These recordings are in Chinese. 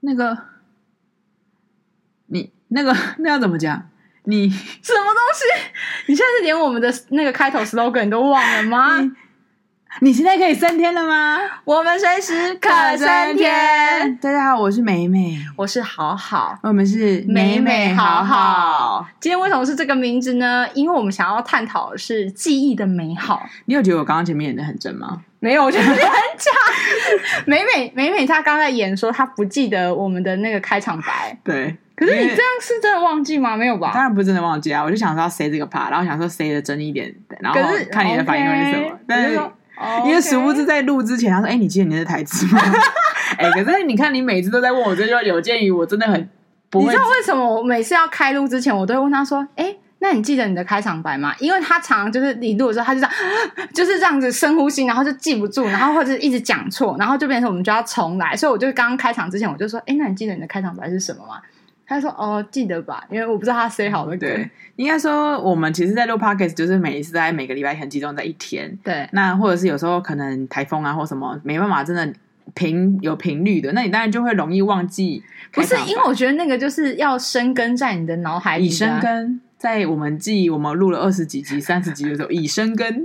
那个，你那个那要怎么讲？你什么东西？你现在是连我们的那个开头 slogan 都忘了吗？你现在可以升天了吗？我们随时可升天。大家好，我是美美，我是好好，我们是美美好好。今天为什么是这个名字呢？因为我们想要探讨的是记忆的美好。你有觉得我刚刚前面演的很真吗？没有，我觉得很假。美美美美，她刚才演说她不记得我们的那个开场白。对，可是你这样是真的忘记吗？没有吧？当然不是真的忘记啊！我就想说要塞这个 part，然后想说塞的真一点，然后看你的反应会是什么。Okay, 但是。因为殊不知在录之前，他说：“哎、欸，你记得你的台词吗？” 哎、欸，可是你看，你每次都在问我这句话，有鉴于我真的很不会。你知道为什么我每次要开录之前，我都会问他说：“哎、欸，那你记得你的开场白吗？”因为他常常就是你录的时候，他就这样，就是这样子深呼吸，然后就记不住，然后或者一直讲错，然后就变成我们就要重来。所以我就刚刚开场之前，我就说：“哎、欸，那你记得你的开场白是什么吗？”他说：“哦，记得吧，因为我不知道他 say 好了。”对，应该说我们其实，在录 podcast 就是每一次在每个礼拜很集中在一天。对，那或者是有时候可能台风啊或什么没办法，真的频有频率的，那你当然就会容易忘记。不是，因为我觉得那个就是要生根在你的脑海里，已生根在我们记忆，我们录了二十几集、三十集的时候已生根。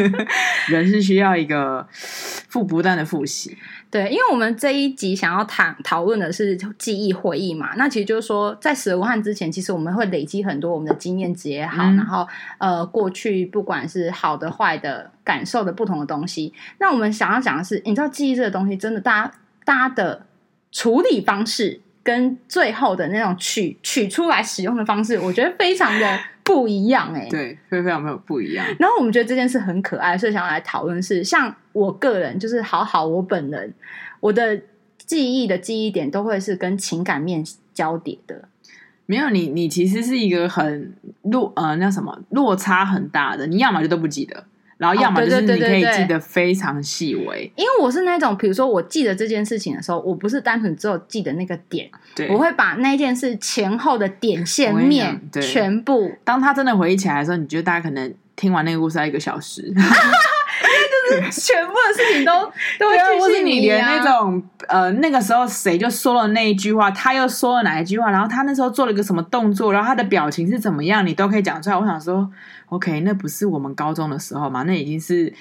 人是需要一个复不断的复习。对，因为我们这一集想要谈讨论的是记忆回忆嘛，那其实就是说，在死而无憾之前，其实我们会累积很多我们的经验值也好，嗯、然后呃，过去不管是好的坏的感受的不同的东西。那我们想要讲的是，你知道记忆这个东西，真的，大家大家的处理方式跟最后的那种取取出来使用的方式，我觉得非常的。不一样哎、欸，对，非常没有不一样。然后我们觉得这件事很可爱，所以想要来讨论是，像我个人就是好好我本人，我的记忆的记忆点都会是跟情感面交叠的。没有你，你其实是一个很落呃那什么落差很大的，你要么就都不记得。然后，要么就是你可以记得非常细微，哦、对对对对对，因为我是那种，比如说我记得这件事情的时候，我不是单纯只有记得那个点，对，我会把那件事前后的点线面全部。当他真的回忆起来的时候，你觉得大家可能听完那个故事要一个小时。全部的事情都 都会继续、啊，或是你连那种呃那个时候谁就说了那一句话，他又说了哪一句话，然后他那时候做了一个什么动作，然后他的表情是怎么样，你都可以讲出来。我想说，OK，那不是我们高中的时候嘛？那已经是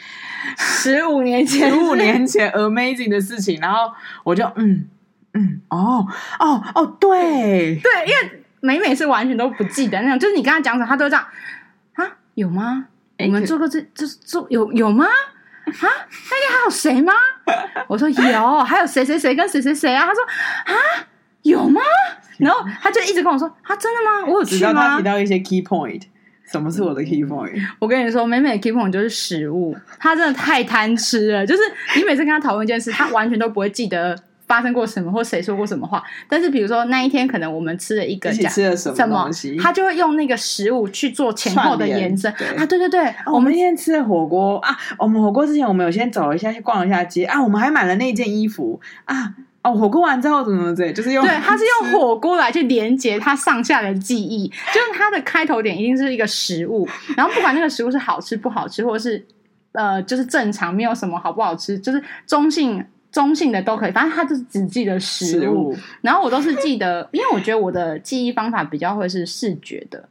十五年前，十五年前 amazing 的事情。然后我就嗯嗯哦哦哦，对对，因为美美是完全都不记得那种，就是你跟他讲什么，他都这样啊？有吗？我们做过这这做有有吗？啊，那天还有谁吗？我说有，还有谁谁谁跟谁谁谁啊？他说啊，有吗？然后他就一直跟我说啊，真的吗？我有去吗？他提到一些 key point，什么是我的 key point？我跟你说，美美的 key point 就是食物，他真的太贪吃了。就是你每次跟他讨论一件事，他完全都不会记得。发生过什么，或谁说过什么话？但是比如说那一天，可能我们吃了一个一起吃了什么东西，他就会用那个食物去做前后的延伸啊！对对对，哦、我们那天吃了火锅啊！我们火锅之前，我们有先走了一下，去逛了一下街啊！我们还买了那件衣服啊！哦，火锅完之后怎么怎么就是用对，他是用火锅来去连接他上下的记忆，就是他的开头点一定是一个食物，然后不管那个食物是好吃不好吃，或者是呃，就是正常没有什么好不好吃，就是中性。中性的都可以，反正他就是只记得食物，然后我都是记得，因为我觉得我的记忆方法比较会是视觉的，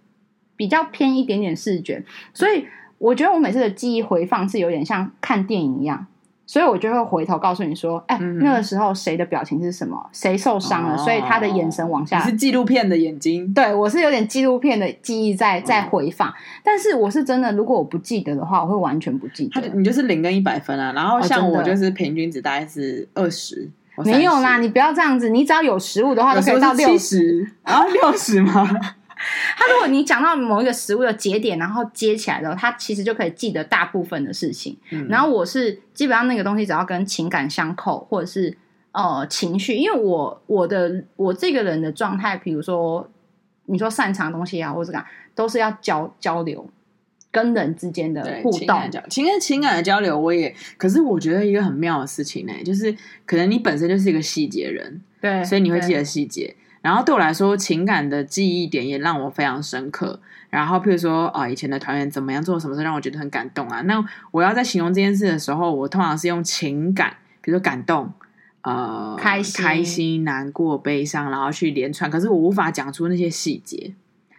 比较偏一点点视觉，所以我觉得我每次的记忆回放是有点像看电影一样。所以我就会回头告诉你说，哎、欸嗯，那个时候谁的表情是什么？谁受伤了、哦？所以他的眼神往下。你是纪录片的眼睛？对，我是有点纪录片的记忆在在回放、哦，但是我是真的，如果我不记得的话，我会完全不记得。你就是零跟一百分啊，然后像我就是平均值大概是二十、哦，没有啦，你不要这样子，你只要有食物的话，都可以到六十，然后六十吗？他如果你讲到某一个食物的节点，然后接起来的话，他其实就可以记得大部分的事情。嗯、然后我是基本上那个东西只要跟情感相扣，或者是呃情绪，因为我我的我这个人的状态，比如说你说擅长的东西啊，或者干都是要交交流，跟人之间的互动，情感情感情感的交流，我也可是我觉得一个很妙的事情呢、欸，就是可能你本身就是一个细节人，对，所以你会记得细节。然后对我来说，情感的记忆点也让我非常深刻。然后，譬如说啊，以前的团员怎么样做什么事让我觉得很感动啊？那我要在形容这件事的时候，我通常是用情感，比如说感动、呃开心、开心、难过、悲伤，然后去连串。可是我无法讲出那些细节。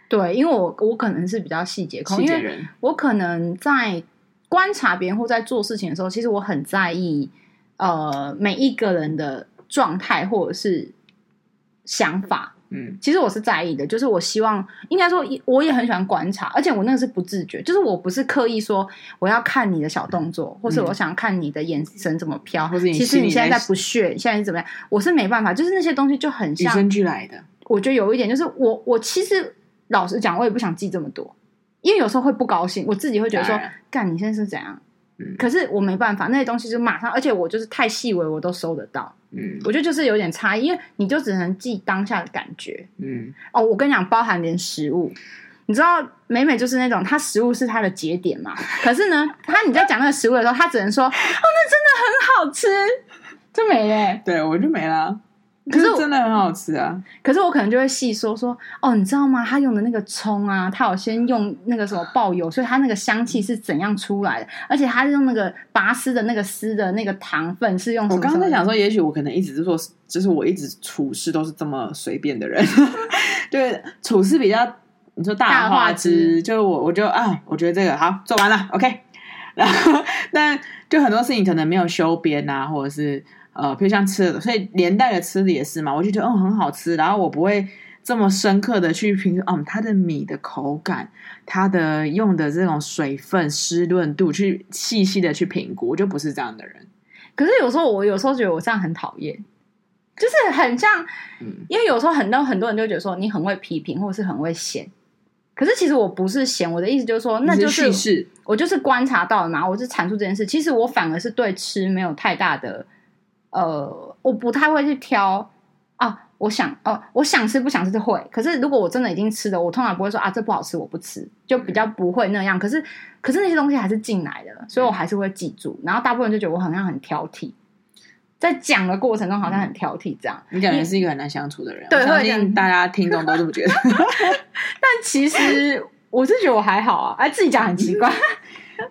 对，因为我我可能是比较细节控，细节人，我可能在观察别人或在做事情的时候，其实我很在意呃每一个人的状态或者是想法。嗯，其实我是在意的，就是我希望，应该说，我也很喜欢观察，而且我那个是不自觉，就是我不是刻意说我要看你的小动作，或是我想看你的眼神怎么飘，或是其实你现在在不屑，你现在是怎么样？我是没办法，就是那些东西就很像与生俱来的。我觉得有一点，就是我我其实老实讲，我也不想记这么多，因为有时候会不高兴，我自己会觉得说，干你现在是怎样？嗯，可是我没办法，那些东西就马上，而且我就是太细微，我都收得到。嗯，我觉得就是有点差异，因为你就只能记当下的感觉。嗯，哦，我跟你讲，包含连食物，你知道，美美就是那种，她食物是她的节点嘛。可是呢，她你在讲那个食物的时候，她只能说，哦，那真的很好吃，就没了。对，我就没了。可是真的很好吃啊！可是我可能就会细说说哦，你知道吗？他用的那个葱啊，他有先用那个什么爆油，所以他那个香气是怎样出来的？而且他是用那个拔丝的那个丝的那个糖分是用什么？我刚刚在想说，也许我可能一直是说，就是我一直处事都是这么随便的人，对，处事比较你说大话之，就是我我就啊，我觉得这个好做完了，OK，然后但就很多事情可能没有修边啊，或者是。呃，比如像吃的，所以连带的吃的也是嘛，我就觉得嗯很好吃，然后我不会这么深刻的去评，嗯，它的米的口感，它的用的这种水分湿润度，去细细的去评估，我就不是这样的人。可是有时候我有时候觉得我这样很讨厌，就是很像，嗯，因为有时候很多很多人就觉得说你很会批评，或者是很会嫌，可是其实我不是嫌，我的意思就是说，那就是，是我就是观察到了嘛，我是阐述这件事，其实我反而是对吃没有太大的。呃，我不太会去挑啊，我想哦、呃，我想吃不想吃就会。可是如果我真的已经吃了，我通常不会说啊，这不好吃，我不吃，就比较不会那样。可是，可是那些东西还是进来的，所以我还是会记住。然后大部分人就觉得我好像很挑剔，在讲的过程中好像很挑剔这样。你感觉是一个很难相处的人，对，我相信大家听众都这么觉得。但其实我是觉得我还好啊，哎，自己讲很奇怪。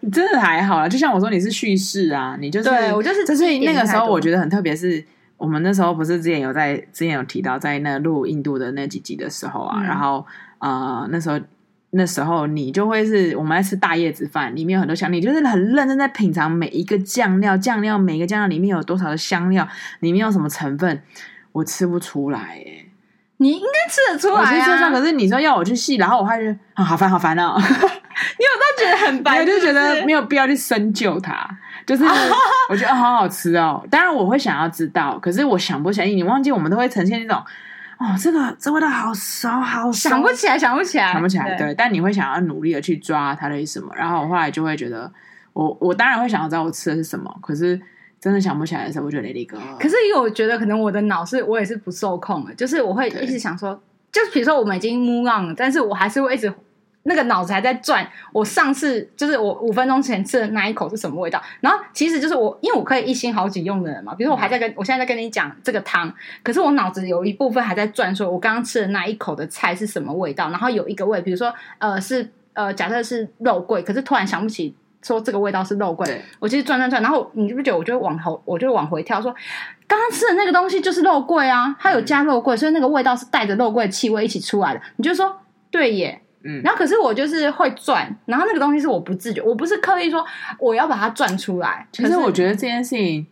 你 真的还好啦，就像我说，你是叙事啊，你就是对我就是。就是那个时候，我觉得很特别，是我们那时候不是之前有在之前有提到，在那录印度的那几集的时候啊，嗯、然后呃那时候那时候你就会是我们在吃大叶子饭，里面有很多香，你就是很认真在品尝每一个酱料，酱料每一个酱料里面有多少的香料，里面有什么成分，我吃不出来耶。你应该吃得出来啊，可是你说要我去细，然后我还是啊，好烦好烦哦。你有没有觉得很白？我就觉得没有必要去深究它，就是 我觉得好好吃哦。当然我会想要知道，可是我想不起来。你忘记我们都会呈现那种哦，这个这味道好熟好熟，想不起来，想不起来，想不起来。对，但你会想要努力的去抓它的什么。然后我后来就会觉得，我我当然会想要知道我吃的是什么，可是。真的想不起来的时候，我就 let it go。可是因为我觉得，可能我的脑是我也是不受控的，就是我会一直想说，就是比如说我们已经 move on 了，但是我还是会一直那个脑子还在转。我上次就是我五分钟前吃的那一口是什么味道？然后其实就是我，因为我可以一心好几用的人嘛。比如说我还在跟、嗯、我现在在跟你讲这个汤，可是我脑子有一部分还在转，说我刚刚吃的那一口的菜是什么味道？然后有一个味，比如说呃是呃假设是肉桂，可是突然想不起。说这个味道是肉桂，我其实转转转，然后你不觉得我就往后，我就往回跳，说刚刚吃的那个东西就是肉桂啊，它有加肉桂，嗯、所以那个味道是带着肉桂的气味一起出来的。你就说对耶，嗯，然后可是我就是会转，然后那个东西是我不自觉，我不是刻意说我要把它转出来。其实我觉得这件事情，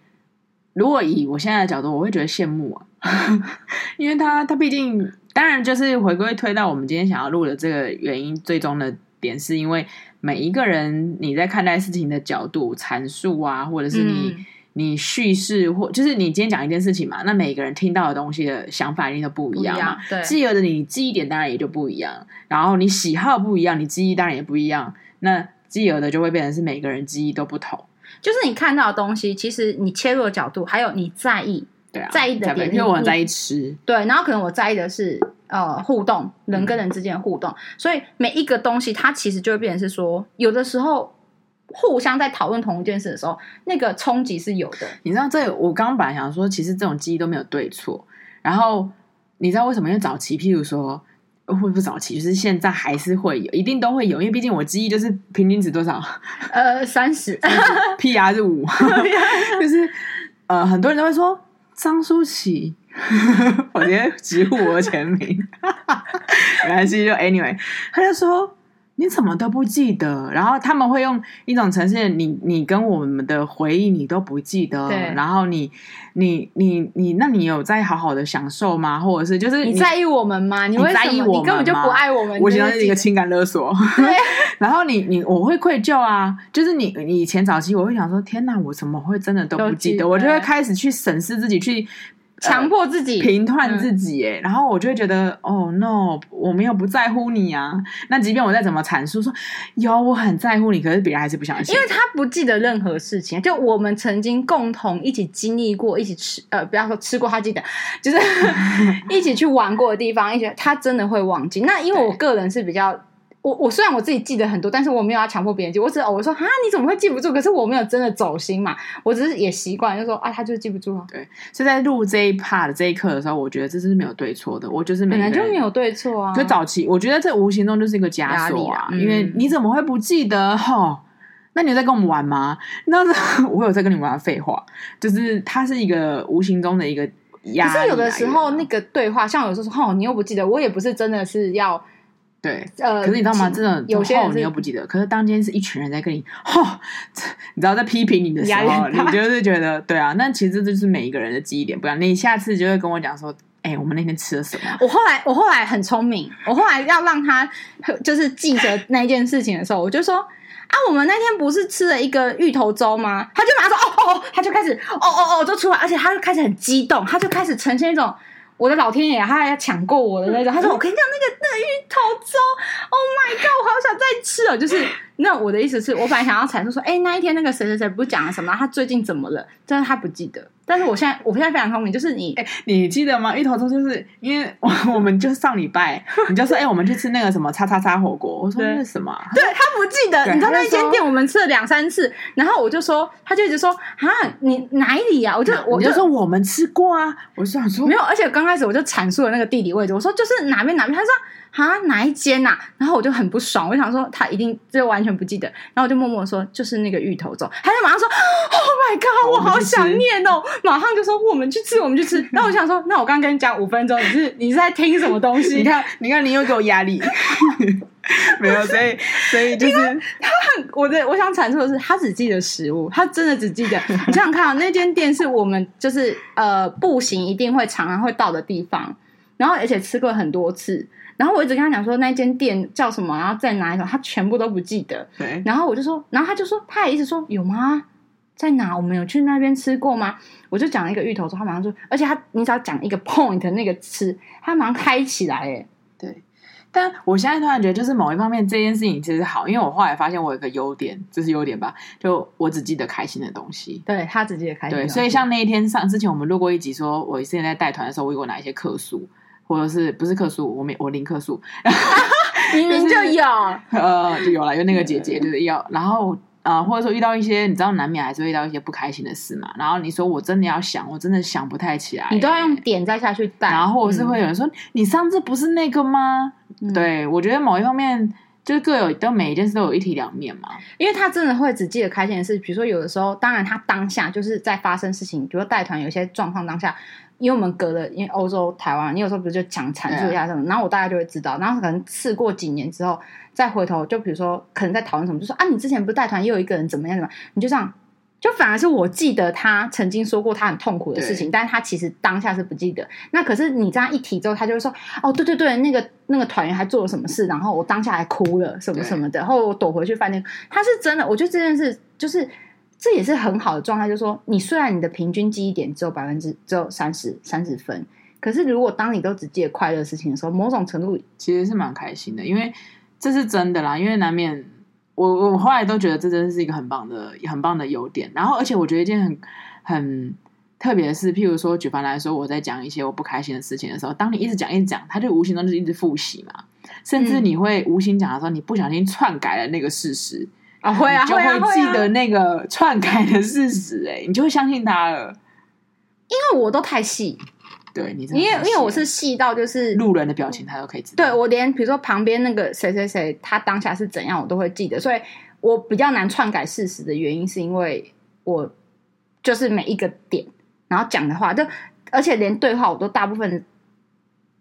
如果以我现在的角度，我会觉得羡慕啊，因为他他毕竟，当然就是回归推到我们今天想要录的这个原因，最终的点是因为。每一个人你在看待事情的角度阐述啊，或者是你、嗯、你叙事或就是你今天讲一件事情嘛，那每一个人听到的东西的想法一定都不一样对，继而的你记忆点当然也就不一样，然后你喜好不一样，你记忆当然也不一样。那继而的就会变成是每个人记忆都不同。就是你看到的东西，其实你切入的角度，还有你在意，对啊，在意的点，因为我很在意吃，对，然后可能我在意的是。呃，互动人跟人之间的互动，嗯、所以每一个东西它其实就会变成是说，有的时候互相在讨论同一件事的时候，那个冲击是有的。你知道这，我刚刚本来想说，其实这种记忆都没有对错。然后你知道为什么？因为早期，譬如说，会不会早期，就是现在还是会有，一定都会有。因为毕竟我记忆就是平均值多少？呃，三十，P R，是五，就是呃，很多人都会说。张舒淇，我直接直呼我的全名，没关系，就 anyway，他就说。你怎么都不记得？然后他们会用一种呈现你，你跟我们的回忆你都不记得。对。然后你，你，你，你，那你有在好好的享受吗？或者是就是你，你在意我们吗？你为什么？你在意我们？你根本就不爱我们。我觉得是一个情感勒索。对。然后你，你，我会愧疚啊。就是你，你以前早期我会想说，天哪，我怎么会真的都不记得？我就会开始去审视自己，去。强迫自己评断自己，哎、嗯，然后我就会觉得，哦，no，我没有不在乎你啊。那即便我再怎么阐述说，有我很在乎你，可是别人还是不相信，因为他不记得任何事情。就我们曾经共同一起经历过，一起吃，呃，不要说吃过，他记得，就是 一起去玩过的地方，一起他真的会忘记。那因为我个人是比较。我我虽然我自己记得很多，但是我没有要强迫别人记，我只我说啊，你怎么会记不住？可是我没有真的走心嘛，我只是也习惯，就说啊，他就是记不住啊。对，所以在录这一 part 这一刻的时候，我觉得这是没有对错的，我就是本来就没有对错啊。就早期，我觉得这无形中就是一个枷锁啊，嗯、因为你怎么会不记得？哈，那你有在跟我们玩吗？那 我有在跟你玩废话，就是它是一个无形中的一个压力。可是有的时候那个对话，像有时候说，哦，你又不记得，我也不是真的是要。对，呃，可是你知道吗？这种有些你又不记得。可是当今天是一群人在跟你，吼，你知道在批评你的时候，你就是觉得对啊。那其实这就是每一个人的记忆点不一样。你下次就会跟我讲说，哎、欸，我们那天吃了什么？我后来，我后来很聪明，我后来要让他就是记得那件事情的时候，我就说啊，我们那天不是吃了一个芋头粥吗？他就马上说，哦哦哦，他就开始，哦哦哦，就出来，而且他就开始很激动，他就开始呈现一种。我的老天爷，他还要抢过我的那种。他说：“ 我跟你讲，那个那个芋头粥，Oh my god，我好想再吃哦！”就是那我的意思是我本来想要阐述说，哎、欸，那一天那个谁谁谁不是讲了什么？他最近怎么了？但是他不记得。但是我现在，我现在非常聪明，就是你，哎、欸，你记得吗？芋头粥就是因为我，我们就上礼拜，你就说，哎、欸，我们去吃那个什么叉叉叉火锅。我说那什么？对，他不记得。你知道那间店我们吃了两三次，然后我就说，他就一直说啊，你哪里呀、啊？我就我就，就说我们吃过啊。我就想说没有，而且刚开始我就阐述了那个地理位置，我说就是哪边哪边。他说。啊，哪一间呐、啊？然后我就很不爽，我就想说他一定就完全不记得，然后我就默默说就是那个芋头粽，他就马上说 Oh my God，我好想念哦，马上就说我们去吃，我们去吃。然后我想说，那我刚刚跟你讲五分钟，你是你是在听什么东西？你看，你看，你又给我压力，没有，所以所以就是他很我的我想阐述的是，他只记得食物，他真的只记得。你想想看啊，那间店是我们就是呃步行一定会常常会到的地方，然后而且吃过很多次。然后我一直跟他讲说那间店叫什么，然后在哪里，他全部都不记得。对。然后我就说，然后他就说，他也一直说有吗？在哪？我们有去那边吃过吗？我就讲了一个芋头粥，他马上说，而且他你只要讲一个 point 那个吃，他马上开起来。哎，对。但我现在突然觉得，就是某一方面这件事情其实好，因为我后来发现我有一个优点，就是优点吧，就我只记得开心的东西。对，他只记得开心。对，所以像那一天上之前我们录过一集，说我之前在带团的时候，我有哪一些客诉。或者是不是克数？我没我零克数，明明就有，呃，就有了，有那个姐姐就是要，然后呃，或者说遇到一些你知道难免还是会遇到一些不开心的事嘛，然后你说我真的要想，我真的想不太起来，你都要用点再下去带，然后或者是会有人说、嗯、你上次不是那个吗？嗯、对我觉得某一方面就是各有都每一件事都有一体两面嘛，因为他真的会只记得开心的事，比如说有的时候，当然他当下就是在发生事情，比如说带团有些状况当下。因为我们隔了，因为欧洲、台湾，你有时候不是就讲阐述一下什么，然后我大概就会知道，然后可能事过几年之后再回头，就比如说可能在讨论什么，就说啊，你之前不是带团也有一个人怎么样怎么样，你就这样，就反而是我记得他曾经说过他很痛苦的事情，但是他其实当下是不记得。那可是你这样一提之后，他就会说，哦，对对对，那个那个团员还做了什么事，然后我当下还哭了什么什么的，然后我躲回去饭店，他是真的，我觉得这件事就是。这也是很好的状态，就是说，你虽然你的平均记忆点只有百分之只有三十三十分，可是如果当你都只记得快乐事情的时候，某种程度其实是蛮开心的，因为这是真的啦。因为难免我我后来都觉得这真的是一个很棒的很棒的优点。然后，而且我觉得一件很很特别的事，譬如说举凡来说，我在讲一些我不开心的事情的时候，当你一直讲一直讲，他就无形中就是一直复习嘛，甚至你会无心讲的时候，你不小心篡改了那个事实。啊，会啊，就会记得那个篡改的事实，哎，你就会相信他了。因为我都太细，对你，因为因为我是细到就是路人的表情，他都可以知道。对我连比如说旁边那个谁谁谁，他当下是怎样，我都会记得。所以我比较难篡改事实的原因，是因为我就是每一个点，然后讲的话，就而且连对话我都大部分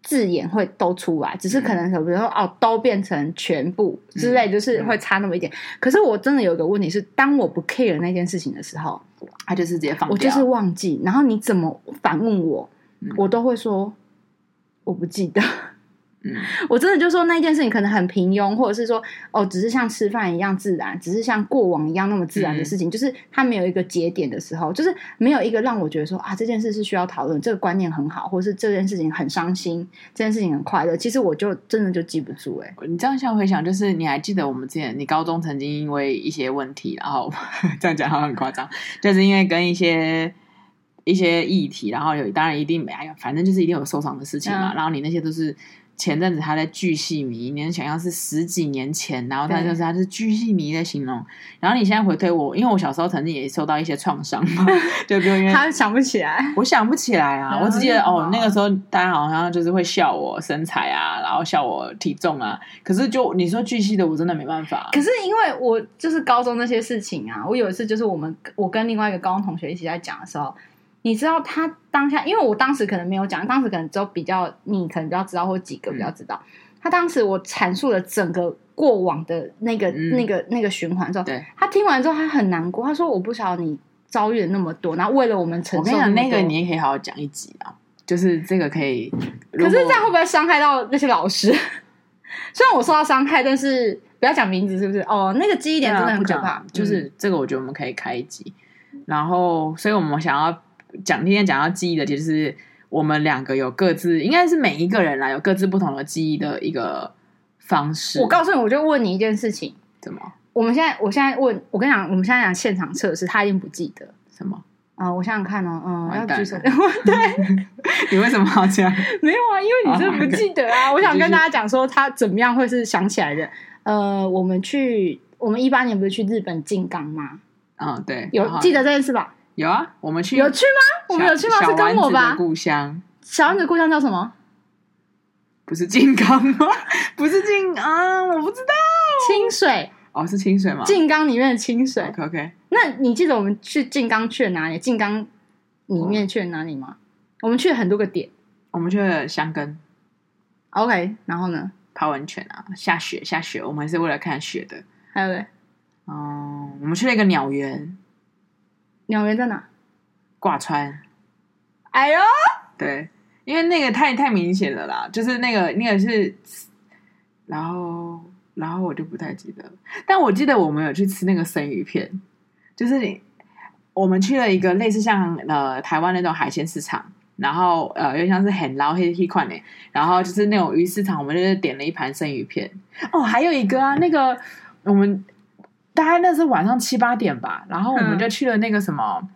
字眼会都出来，只是可能比如说哦，都变成全部之类，就是会差那么一点。可是我真的有一个问题是，当我不 care 那件事情的时候，他就是直接放，我就是忘记。然后你怎么反问我，我都会说我不记得。嗯，我真的就说那件事情可能很平庸，或者是说哦，只是像吃饭一样自然，只是像过往一样那么自然的事情，嗯、就是它没有一个节点的时候，就是没有一个让我觉得说啊，这件事是需要讨论，这个观念很好，或者是这件事情很伤心，这件事情很快乐。其实我就真的就记不住哎、欸。你这样想回想，就是你还记得我们之前，你高中曾经因为一些问题，然后 这样讲好像很夸张，就是因为跟一些一些议题，然后有当然一定没哎呀，反正就是一定有受伤的事情嘛，嗯、然后你那些都是。前阵子他在巨细迷，你能想象是十几年前，然后他就是他是巨细迷在形容，然后你现在回推我，因为我小时候曾经也受到一些创伤嘛，就比如因为他想不起来，我想不起来啊，我只记得哦，那个时候大家好像就是会笑我身材啊，然后笑我体重啊，可是就你说巨细的，我真的没办法。可是因为我就是高中那些事情啊，我有一次就是我们我跟另外一个高中同学一起在讲的时候。你知道他当下，因为我当时可能没有讲，当时可能只有比较你可能比较知道，或几个比较知道。嗯、他当时我阐述了整个过往的那个、嗯、那个、那个循环之后，对他听完之后他很难过，他说：“我不晓得你遭遇了那么多，然后为了我们承受。”我跟你讲，那个你也可以好好讲一集啊，就是这个可以。可是这样会不会伤害到那些老师？虽然我受到伤害，但是不要讲名字，是不是？哦，那个记忆点真的很可怕。就是这个，我觉得我们可以开一集。嗯、然后，所以我们想要。讲今天讲到记忆的，就是我们两个有各自，应该是每一个人啦，有各自不同的记忆的一个方式。我告诉你，我就问你一件事情，怎么？我们现在，我现在问，我跟你讲，我们现在讲现场测试，他一定不记得什么？啊、呃，我想想看哦，嗯，要举手。对，你为什么要这样？没有啊，因为你真的不记得啊。Oh. 我想跟大家讲说，他怎么样会是想起来的？呃，我们去，我们一八年不是去日本静冈吗？嗯，oh, 对，有记得这件事吧？有啊，我们去有去吗？我们有去吗？是跟我吧？故乡小丸子故乡叫什么？不是静冈吗？不是静冈，我不知道。清水哦，是清水吗？静冈里面的清水。OK OK。那你记得我们去静冈去了哪里？静冈里面去了哪里吗？我们去了很多个点。我们去了箱根。OK，然后呢？泡温泉啊，下雪下雪，我们是为了看雪的。还有嘞？哦，我们去了一个鸟园。鸟园在哪？挂川。哎呦，对，因为那个太太明显了啦，就是那个那个是，然后然后我就不太记得，但我记得我们有去吃那个生鱼片，就是你我们去了一个类似像呃台湾那种海鲜市场，然后呃又像是很捞黑黑款的，然后就是那种鱼市场，我们就是点了一盘生鱼片。哦，还有一个啊，那个我们。大概那是晚上七八点吧，然后我们就去了那个什么，嗯、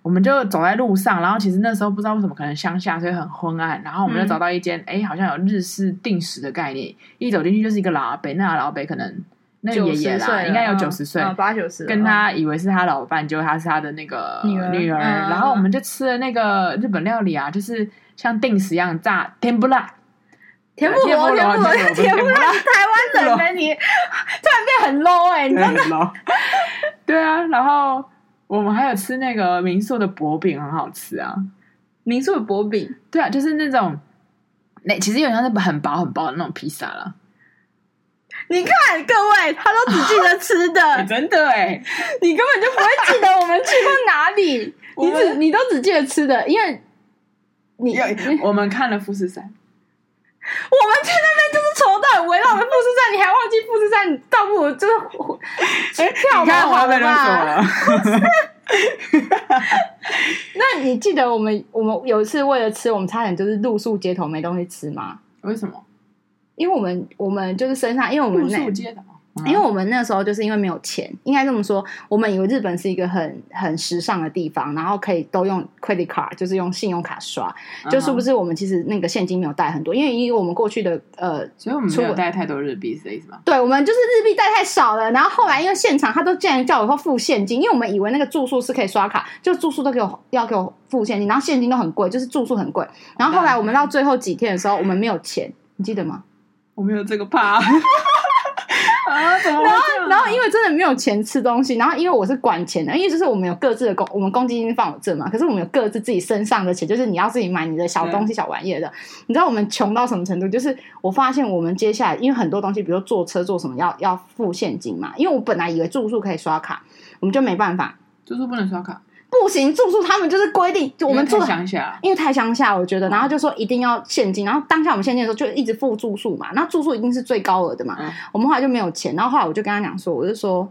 我们就走在路上，然后其实那时候不知道为什么，可能乡下所以很昏暗，然后我们就找到一间，哎、嗯，好像有日式定时的概念，一走进去就是一个老阿伯，那个老阿伯可能那个爷爷啦，应该有九十岁，八九十，跟他以为是他老伴，结果他是他的那个女儿，然后我们就吃了那个日本料理啊，就是像定时一样炸天妇罗。天妇罗，天妇罗，天妇罗，台湾人呢？你 突然变很 low 哎，你真的。对啊，然后我们还有吃那个民宿的薄饼，很好吃啊。民宿的薄饼，对啊，就是那种那其实有点像是很薄很薄的那种披萨了。你看各位，他都只记得吃的，真的哎，你根本就不会记得我们去过哪里。你只你都只记得吃的，因为你我们看了富士山。我们去那边就是从头围绕着富士山，你还忘记富士山？你倒不如就是哎，跳跳好了吧？那你记得我们我们有一次为了吃，我们差点就是露宿街头没东西吃吗？为什么？因为我们我们就是身上，因为我们露宿街头。因为我们那时候就是因为没有钱，应该这么说，我们以为日本是一个很很时尚的地方，然后可以都用 credit card，就是用信用卡刷，就是不是我们其实那个现金没有带很多，因为以我们过去的呃，所以我们没有带太多日币，是这意思吗？对，我们就是日币带太少了，然后后来因为现场他都竟然叫我说付现金，因为我们以为那个住宿是可以刷卡，就住宿都给我要给我付现金，然后现金都很贵，就是住宿很贵，然后后来我们到最后几天的时候，我们没有钱，你记得吗？我没有这个怕。啊，怎么然后，然后因为真的没有钱吃东西，然后因为我是管钱的，因为就是我们有各自的公，我们公积金放我这嘛，可是我们有各自自己身上的钱，就是你要自己买你的小东西、小玩意的。你知道我们穷到什么程度？就是我发现我们接下来，因为很多东西，比如说坐车坐什么要要付现金嘛，因为我本来以为住宿可以刷卡，我们就没办法，住宿不能刷卡。不行，住宿他们就是规定，就我们住乡下，因为太乡下，我觉得，然后就说一定要现金，然后当下我们现金的时候就一直付住宿嘛，然后住宿一定是最高额的嘛，嗯、我们后来就没有钱，然后后来我就跟他讲说，我就说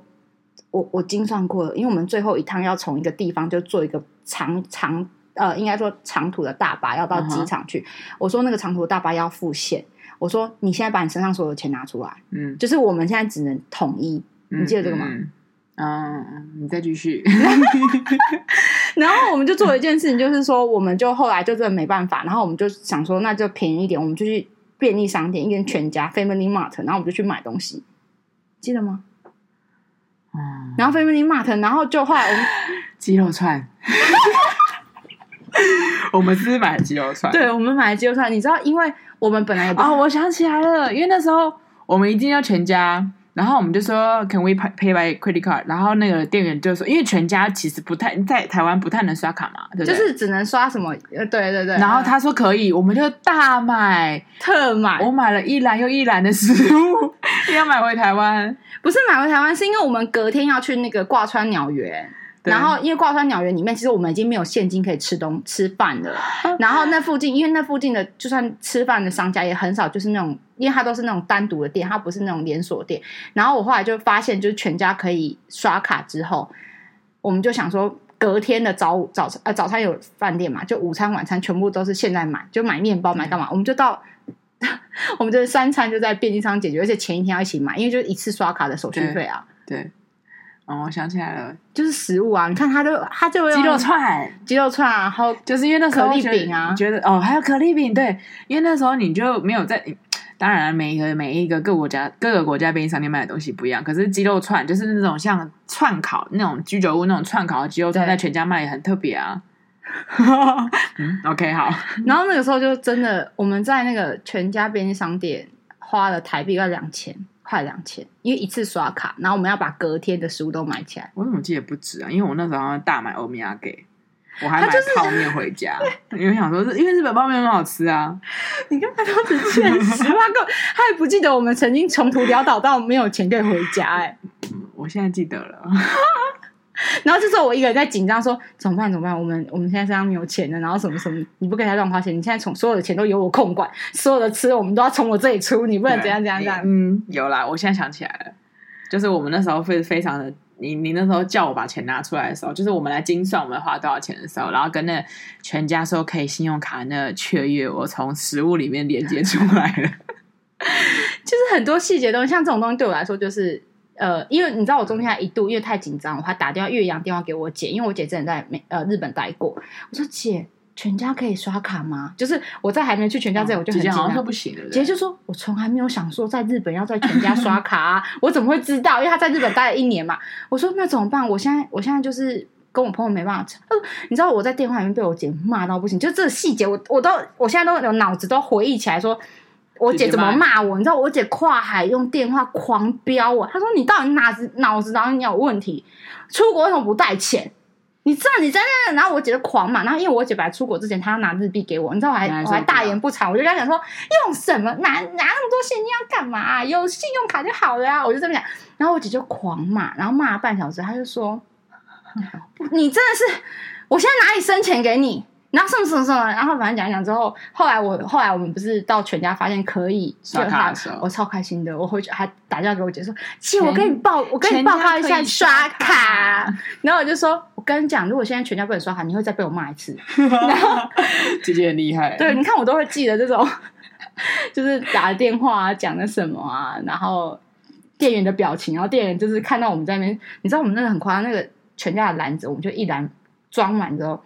我我精算过了，因为我们最后一趟要从一个地方就坐一个长长呃，应该说长途的大巴要到机场去，我说那个长途的大巴要付现，我说你现在把你身上所有的钱拿出来，嗯，就是我们现在只能统一，你记得这个吗？嗯嗯，你再继续。然后我们就做了一件事情，就是说，我们就后来就真的没办法，然后我们就想说，那就便宜一点，我们就去便利商店，一间全家 Family Mart，然后我们就去买东西，记得吗？嗯。然后 Family Mart，然后就后来我们 鸡肉串，我们是买鸡肉串，对，我们买鸡肉串。你知道，因为我们本来也啊、哦，我想起来了，因为那时候我们一定要全家。然后我们就说 Can we pay by credit card？然后那个店员就说，因为全家其实不太在台湾不太能刷卡嘛，对不对？就是只能刷什么？呃，对对对。然后他说可以，我们就大买特买，我买了一篮又一篮的食物，要买回台湾。不是买回台湾，是因为我们隔天要去那个挂川鸟园。然后，因为挂川鸟园里面，其实我们已经没有现金可以吃东吃饭了。然后那附近，因为那附近的就算吃饭的商家也很少，就是那种，因为它都是那种单独的店，它不是那种连锁店。然后我后来就发现，就是全家可以刷卡之后，我们就想说，隔天的早午早餐呃早餐有饭店嘛，就午餐晚餐全部都是现在买，就买面包买干嘛？我们就到，我们这三餐就在便利商店解决，而且前一天要一起买，因为就是一次刷卡的手续费啊。对。对哦，我想起来了，就是食物啊！你看，他就他就鸡肉串，鸡肉串，然后 就是因为那时候可丽饼啊，觉得哦，还有可丽饼，对，因为那时候你就没有在。当然，每一个每一个各国家各个国家便利商店卖的东西不一样，可是鸡肉串就是那种像串烤那种居酒屋那种串烤的鸡肉串，在全家卖也很特别啊。嗯，OK，好。然后那个时候就真的我们在那个全家便利商店花了台币要两千。快两千，因为一次刷卡，然后我们要把隔天的食物都买起来。我怎么记得不止啊？因为我那时候大买欧米亚给，我还买泡面回家。因为想说，因为日本泡面很好吃啊。你看 他都只欠十万个，他也不记得我们曾经穷途潦倒到没有钱可以回家，欸。哎，我现在记得了。然后这时候我一个人在紧张，说怎么办？怎么办？我们我们现在身上没有钱了，然后什么什么？你不给他乱花钱，你现在从所有的钱都由我控管，所有的吃我们都要从我这里出，你不能怎样怎样怎样。嗯，有啦，我现在想起来了，就是我们那时候非非常的，你你那时候叫我把钱拿出来的时候，就是我们来精算我们花多少钱的时候，然后跟那全家说可以信用卡那雀跃，我从食物里面连接出来了，就是很多细节东西，像这种东西对我来说就是。呃，因为你知道我中间还一度因为太紧张，我还打电话越洋电话给我姐，因为我姐真的在美呃日本待过。我说姐，全家可以刷卡吗？就是我在还没去全家之前，我就很紧张。姐姐好像说不行了。姐姐就说，我从来没有想说在日本要在全家刷卡啊，我怎么会知道？因为她在日本待了一年嘛。我说那怎么办？我现在我现在就是跟我朋友没办法。呃，你知道我在电话里面被我姐骂到不行，就这个细节，我我都我现在都有脑子都回忆起来说。我姐怎么骂我？你知道我姐跨海用电话狂飙我，她说：“你到底哪子脑子哪里有问题？出国为什么不带钱？你知道你在那……然后我姐就狂骂。然后因为我姐本来出国之前，她要拿日币给我，你知道我还我还大言不惭，我就跟她讲说：用什么拿拿那么多现金要干嘛？有信用卡就好了呀！我就这么讲。然后我姐就狂骂，然后骂了半小时，她就说：你真的是，我现在哪里生钱给你？”然后什么什么什么，然后反正讲一讲之后，后来我后来我们不是到全家发现可以刷卡的时候，我超开心的，我回去还打电话给我姐说：“姐，我跟你报，我跟你报告一下刷卡。”然后我就说：“我跟你讲，如果现在全家不能刷卡，你会再被我骂一次。”然后姐姐很厉害，对，你看我都会记得这种，就是打电话啊，讲的什么啊，然后店员的表情，然后店员就是看到我们在那边，你知道我们那个很夸张，那个全家的篮子，我们就一篮装满之后。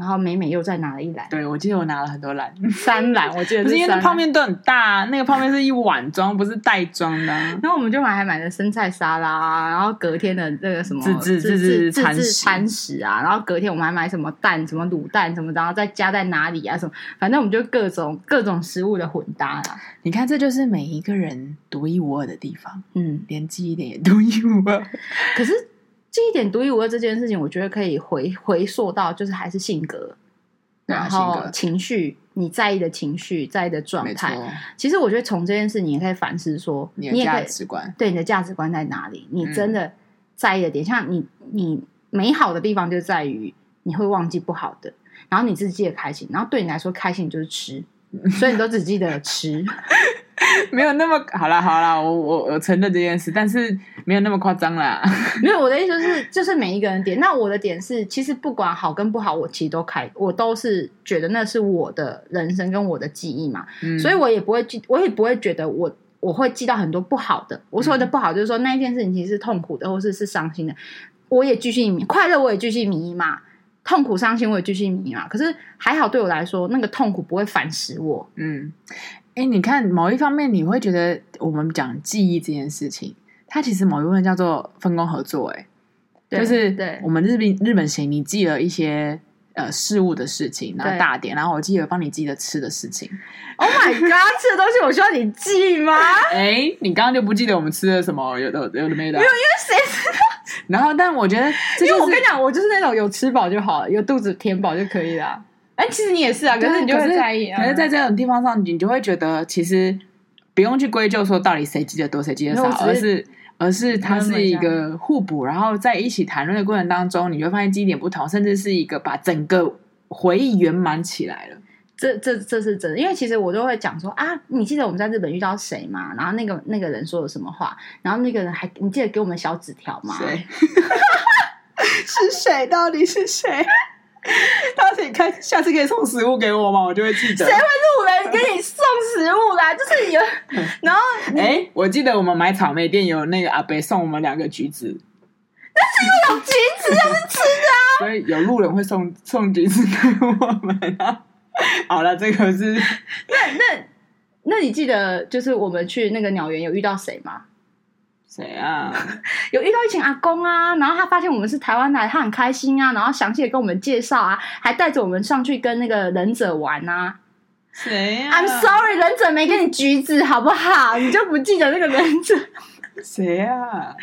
然后美美又再拿了一篮，对，我记得我拿了很多篮，三篮，我记得是不是因为那泡面都很大，那个泡面是一碗装，不是袋装的。然后我们就买还买了生菜沙拉，然后隔天的那个什么自制自制餐餐食啊，然后隔天我们还买什么蛋，什么卤蛋什么，然后再加在哪里啊什么，反正我们就各种各种食物的混搭啦。你看，这就是每一个人独一无二的地方，嗯，连记忆点也独一无二。可是。记忆点独一无二这件事情，我觉得可以回回溯到，就是还是性格，然后情绪，你在意的情绪，在意的状态。其实我觉得从这件事，你也可以反思说，你的价值观，对你的价值观在哪里？你真的在意的点，嗯、像你，你美好的地方就在于你会忘记不好的，然后你自己记得开心，然后对你来说，开心就是吃，所以你都只记得吃。没有那么好啦，好啦，我我我承认这件事，但是没有那么夸张啦。没有，我的意思是，就是每一个人点。那我的点是，其实不管好跟不好，我其实都开，我都是觉得那是我的人生跟我的记忆嘛，嗯、所以我也不会记，我也不会觉得我我会记到很多不好的。我所谓的不好，就是说那一件事情其实是痛苦的，或是是伤心的，我也继续迷，快乐我也继续迷嘛，痛苦伤心我也继续迷嘛。可是还好，对我来说，那个痛苦不会反噬我。嗯。哎，你看某一方面，你会觉得我们讲记忆这件事情，它其实某一部分叫做分工合作。哎，就是对我们日本日本行，你记了一些呃事物的事情，然后大点，然后我记得帮你记得吃的事情。Oh my god，吃的东西我需要你记吗？哎，你刚刚就不记得我们吃的什么？有的有的没的？没有，因为谁知道？然后，但我觉得，因为我跟你讲，我就是那种有吃饱就好了，有肚子填饱就可以了。哎，其实你也是啊，可是你就会在意。可是，在这种地方上，你就会觉得，其实不用去归咎说到底谁记得多，谁记得少，而是而是它是一个互补，然后在一起谈论的过程当中，你就会发现记忆点不同，甚至是一个把整个回忆圆满起来了。这这这是真的，因为其实我都会讲说啊，你记得我们在日本遇到谁吗？然后那个那个人说了什么话？然后那个人还你记得给我们小纸条吗？谁？是谁？到底是谁？他可以看，下次可以送食物给我吗？我就会记得。谁会路人给你送食物啦？就是有，然后哎、欸，我记得我们买草莓店有那个阿伯送我们两个橘子，那是因为有橘子，要是吃的啊。所以有路人会送送橘子给我们啊。好了，这个是那那那你记得就是我们去那个鸟园有遇到谁吗？谁啊？有遇到一群阿公啊，然后他发现我们是台湾来，他很开心啊，然后详细的跟我们介绍啊，还带着我们上去跟那个忍者玩啊。谁啊？I'm sorry，忍者没给你橘子，好不好？你就不记得那个忍者？谁啊？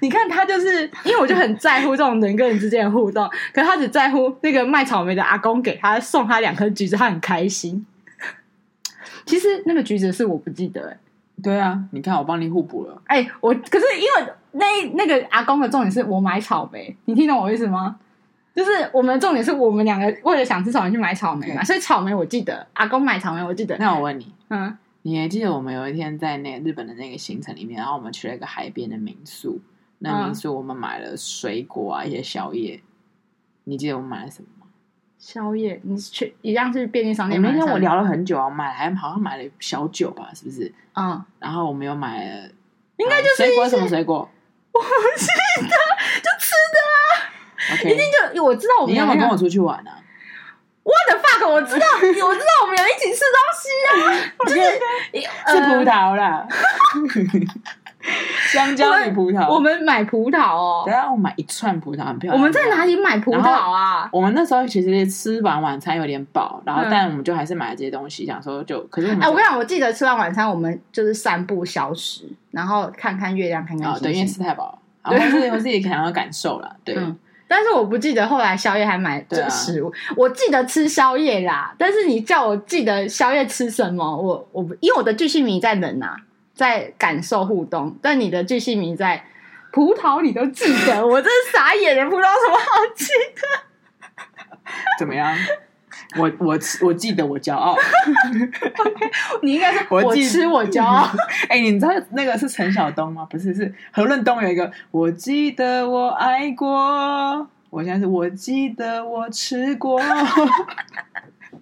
你看他就是，因为我就很在乎这种人跟人之间的互动，可是他只在乎那个卖草莓的阿公给他送他两颗橘子，他很开心。其实那个橘子是我不记得欸对啊，你看我帮你互补了。哎、欸，我可是因为那那个阿公的重点是我买草莓，你听懂我意思吗？就是我们的重点是我们两个为了想吃草莓去买草莓嘛，所以草莓我记得，阿公买草莓我记得。那我问你，嗯，你还记得我们有一天在那个日本的那个行程里面，然后我们去了一个海边的民宿，那民宿我们买了水果啊，一些宵夜，你记得我们买了什么？宵夜，你去一样是便利商店。那天我聊了很久啊，买还好像买了小酒吧，是不是？嗯，然后我们又买了，应该就是水果，什么水果？我不记得，就吃的啊。OK，一定就我知道我们。你要不要跟我出去玩啊？What the fuck！我知道，我知道我们有一起吃东西啊，就是吃葡萄啦。香蕉与葡萄，我们买葡萄哦。对啊，我买一串葡萄，很漂亮。我们在哪里买葡萄啊？我们那时候其实吃完晚餐有点饱，然后但我们就还是买了这些东西，想说就可是哎，我跟你讲，我记得吃完晚餐，我们就是散步消食，然后看看月亮，看看星星。对，因为吃太饱了，然后是我自己想要感受了。对，但是我不记得后来宵夜还买这个食物。我记得吃宵夜啦，但是你叫我记得宵夜吃什么，我我因为我的巨细迷在冷呐。在感受互动，但你的巨细名在葡萄，你都记得，我真傻眼了，葡萄什么好记得？怎么样？我我我记得我骄傲。你应该是我吃我骄傲。哎、你知道那个是陈晓东吗？不是，是何润东有一个。我记得我爱过，我现在是我记得我吃过。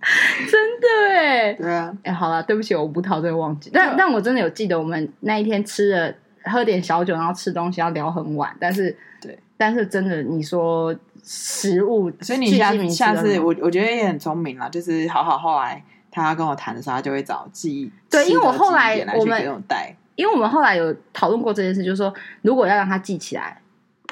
真的哎，对啊，哎、欸，好了，对不起，我葡萄真的忘记，但、啊、但我真的有记得，我们那一天吃了喝点小酒，然后吃东西要聊很晚，但是对，但是真的，你说食物，所以你下下次我我觉得也很聪明了，就是好好后来他跟我谈的时候，他就会找记忆，对，因为我后来我们带，因为我们后来有讨论过这件事，就是说如果要让他记起来。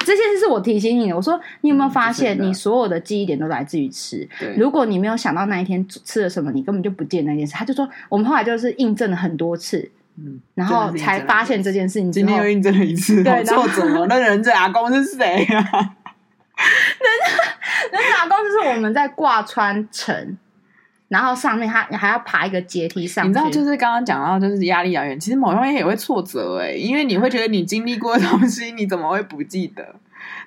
这件事是我提醒你的。我说，你有没有发现，你所有的记忆点都来自于吃？对。如果你没有想到那一天吃了什么，你根本就不记得那件事。他就说，我们后来就是印证了很多次，嗯，然后才发现这件事。你今天又印证了一次，对，错怎么？那忍者阿公是谁啊？忍者忍者阿公就是我们在挂川城。然后上面他还要爬一个阶梯上去，你知道，就是刚刚讲到，就是压力来源。其实某方面也会挫折哎，因为你会觉得你经历过的东西，你怎么会不记得？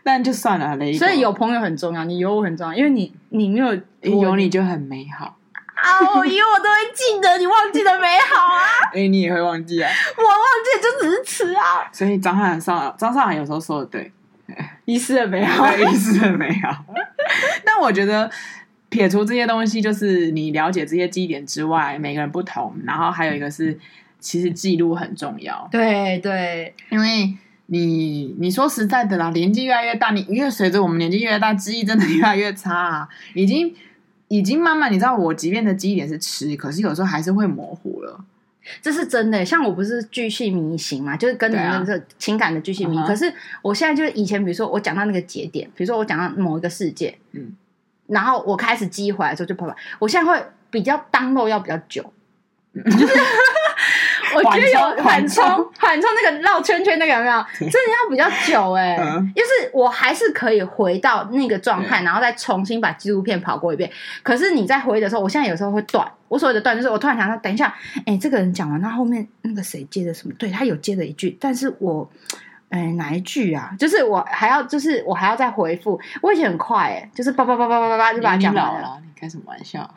但就算了，雷。所以有朋友很重要，你有我很重要，因为你你没有有你就很美好啊！我以为我都会记得，你忘记的美好啊！哎，你也会忘记啊？我忘记就只是吃啊。所以张翰上张韶涵有时候说的对，遗失的美好，遗失的美好。但我觉得。撇除这些东西，就是你了解这些记忆点之外，每个人不同。然后还有一个是，其实记录很重要。对对，因为你你说实在的啦，年纪越来越大，你越随着我们年纪越大，记忆真的越来越差啊。已经已经慢慢，你知道，我即便的记忆点是吃，可是有时候还是会模糊了。这是真的。像我不是巨细靡遗型嘛，就是跟你们这情感的巨细靡遗。啊、可是我现在就是以前，比如说我讲到那个节点，比如说我讲到某一个事件，嗯。然后我开始记忆回来之后就跑跑，我现在会比较当肉要比较久，就是我觉得有缓冲 缓冲那个绕圈圈那个有没有？真的要比较久哎、欸，嗯、就是我还是可以回到那个状态，嗯、然后再重新把纪录片跑过一遍。可是你在回忆的时候，我现在有时候会断。我所谓的断就是我突然想到，等一下，哎，这个人讲完，那后面那个谁接的什么？对，他有接了一句，但是我。哎，哪一句啊？就是我还要，就是我还要再回复。我以前很快，哎，就是叭叭叭叭叭叭叭就把它讲完了。你老了，你开什么玩笑？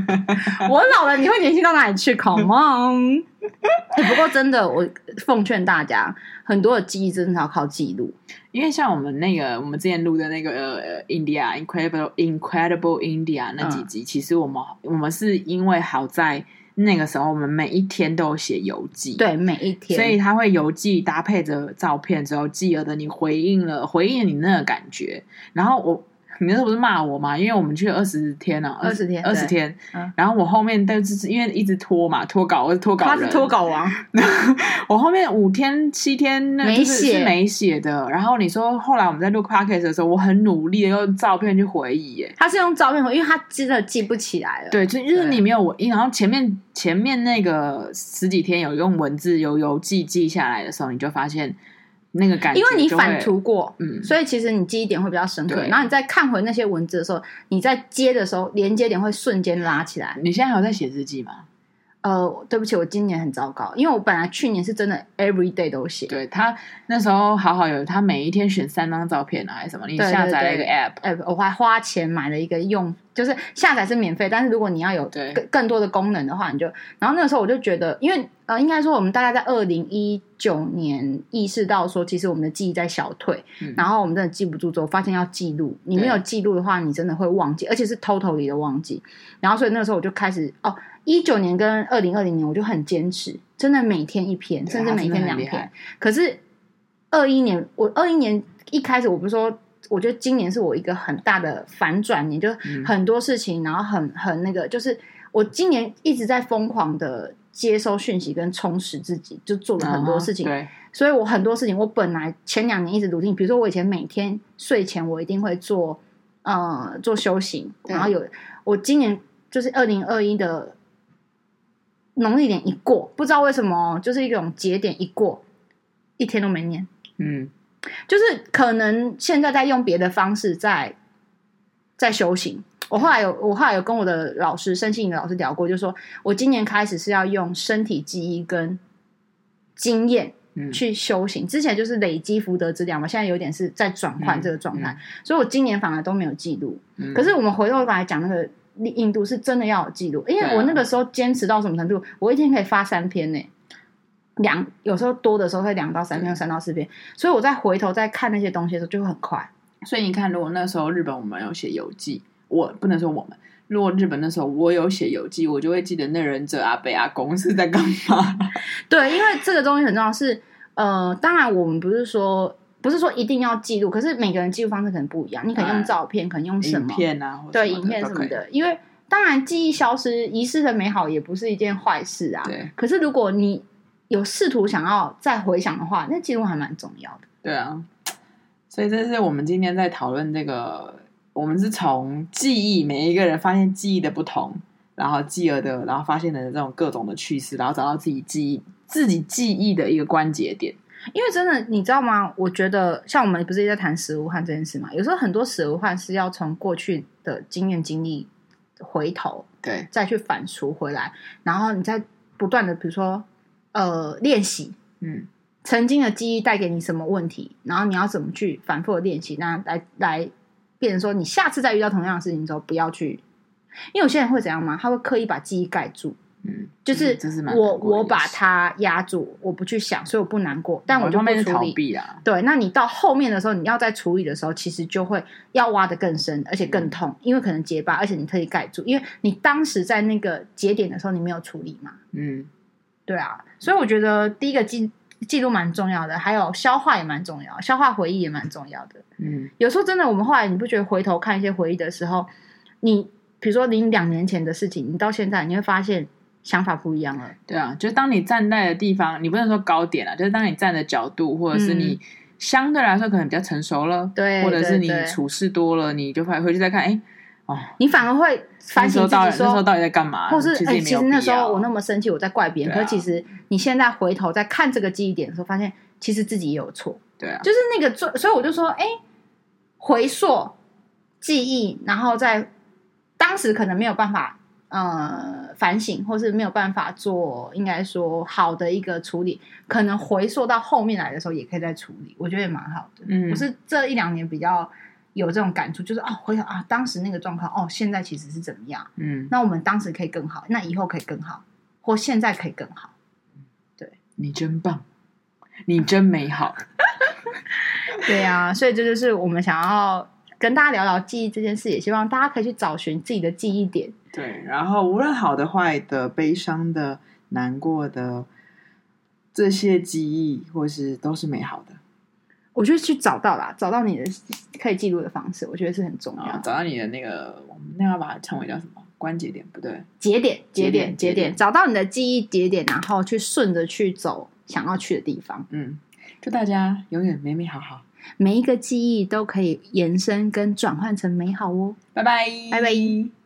我老了，你会年轻到哪里去？Come on！不过真的，我奉劝大家，很多的记忆真的是要靠记录。因为像我们那个，我们之前录的那个呃，India Incredible Incredible India 那几集，嗯、其实我们我们是因为好在。那个时候，我们每一天都有写游记，对，每一天，所以他会游记搭配着照片之后，记得你回应了，回应你那个感觉，然后我。你那时候不是骂我吗？因为我们去二十天啊，二十天，二十天。然后我后面但是因为一直拖嘛，拖稿，我是拖稿人，他是拖稿王。我后面五天七天那就是是没写的。然后你说后来我们在录 podcast 的时候，我很努力的用照片去回忆。耶，他是用照片回，因为他真的记不起来了。对，就就是你没有文，然后前面前面那个十几天有用文字有邮寄记下来的时候，你就发现。那个感觉，因为你反刍过，嗯，所以其实你记忆点会比较深刻。然后你再看回那些文字的时候，你在接的时候，连接点会瞬间拉起来。你现在还有在写日记吗？呃，对不起，我今年很糟糕，因为我本来去年是真的 every day 都写。对，他那时候好好有，他每一天选三张照片啊，还是什么？你下载了一个 app，app，我还花钱买了一个用，就是下载是免费，但是如果你要有更更多的功能的话，你就，然后那个时候我就觉得，因为呃，应该说我们大概在二零一九年意识到说，其实我们的记忆在小退，嗯、然后我们真的记不住之后，发现要记录，你没有记录的话，你真的会忘记，而且是 totally 的忘记。然后所以那个时候我就开始哦。一九年跟二零二零年，我就很坚持，真的每天一篇，甚至每天两篇。可是二一年，我二一年一开始，我不是说，我觉得今年是我一个很大的反转年，就很多事情，嗯、然后很很那个，就是我今年一直在疯狂的接收讯息跟充实自己，就做了很多事情。嗯、对，所以我很多事情，我本来前两年一直笃定，比如说我以前每天睡前我一定会做呃做修行，然后有我今年就是二零二一的。农历年一过，不知道为什么，就是一种节点一过，一天都没念。嗯，就是可能现在在用别的方式在在修行。我后来有，我后来有跟我的老师，身心灵的老师聊过，就说我今年开始是要用身体记忆跟经验去修行。嗯、之前就是累积福德之量嘛，现在有点是在转换这个状态，嗯嗯、所以我今年反而都没有记录。嗯、可是我们回头来讲那个。印度是真的要有记录，因为我那个时候坚持到什么程度，我一天可以发三篇呢，两有时候多的时候会两到三篇，三到四篇，所以我再回头再看那些东西的时候就会很快。所以你看，如果那时候日本我们有写游记，我不能说我们，如果日本那时候我有写游记，我就会记得那忍者阿北阿公是在干嘛。对，因为这个东西很重要是，是呃，当然我们不是说。不是说一定要记录，可是每个人记录方式可能不一样。你可能用照片，可能用什么？影片啊，对，影片什么的。因为当然，记忆消失、遗失的美好也不是一件坏事啊。对。可是如果你有试图想要再回想的话，那记录还蛮重要的。对啊。所以这是我们今天在讨论这个，我们是从记忆，每一个人发现记忆的不同，然后继而的，然后发现的这种各种的趣事，然后找到自己记忆、自己记忆的一个关节点。因为真的，你知道吗？我觉得像我们不是一直在谈死无憾这件事嘛？有时候很多死无憾是要从过去的经验经历回头，对，再去反刍回来，然后你再不断的，比如说呃练习，嗯，曾经的记忆带给你什么问题，然后你要怎么去反复的练习，那来来变成说你下次再遇到同样的事情的时候，不要去，因为有些人会怎样吗？他会刻意把记忆盖住。嗯，就是我我把它压住，我不去想，所以我不难过，但我就不处理啊。对，那你到后面的时候，你要再处理的时候，其实就会要挖的更深，而且更痛，嗯、因为可能结疤，而且你特意盖住，因为你当时在那个节点的时候，你没有处理嘛。嗯，对啊，所以我觉得第一个记记录蛮重要的，还有消化也蛮重要，消化回忆也蛮重要的。嗯，有时候真的，我们后来你不觉得回头看一些回忆的时候，你比如说你两年前的事情，你到现在你会发现。想法不一样了，对啊，就是当你站在的地方，你不能说高点了，就是当你站的角度，或者是你相对来说可能比较成熟了，对，或者是你处事多了，你就会回去再看，哎，哦，你反而会反省自己说，那时候到底在干嘛？或是哎，其实那时候我那么生气，我在怪别人，可是其实你现在回头再看这个记忆点的时候，发现其实自己也有错，对啊，就是那个做，所以我就说，哎，回溯记忆，然后在当时可能没有办法。呃，反省或是没有办法做，应该说好的一个处理，可能回溯到后面来的时候也可以再处理，我觉得也蛮好的。嗯，我是这一两年比较有这种感触，就是哦，回想啊，当时那个状况，哦，现在其实是怎么样？嗯，那我们当时可以更好，那以后可以更好，或现在可以更好。对，你真棒，你真美好。对呀、啊，所以这就是我们想要跟大家聊聊记忆这件事，也希望大家可以去找寻自己的记忆点。对，然后无论好的、坏的、悲伤的、难过的，这些记忆，或是都是美好的。我觉得去找到啦，找到你的可以记录的方式，我觉得是很重要。找到你的那个，我们那要把它称为叫什么？关节点不对，节点，节点，节点，找到你的记忆节点，然后去顺着去走想要去的地方。嗯，祝大家永远美美好好，每一个记忆都可以延伸跟转换成美好哦。拜拜，拜拜。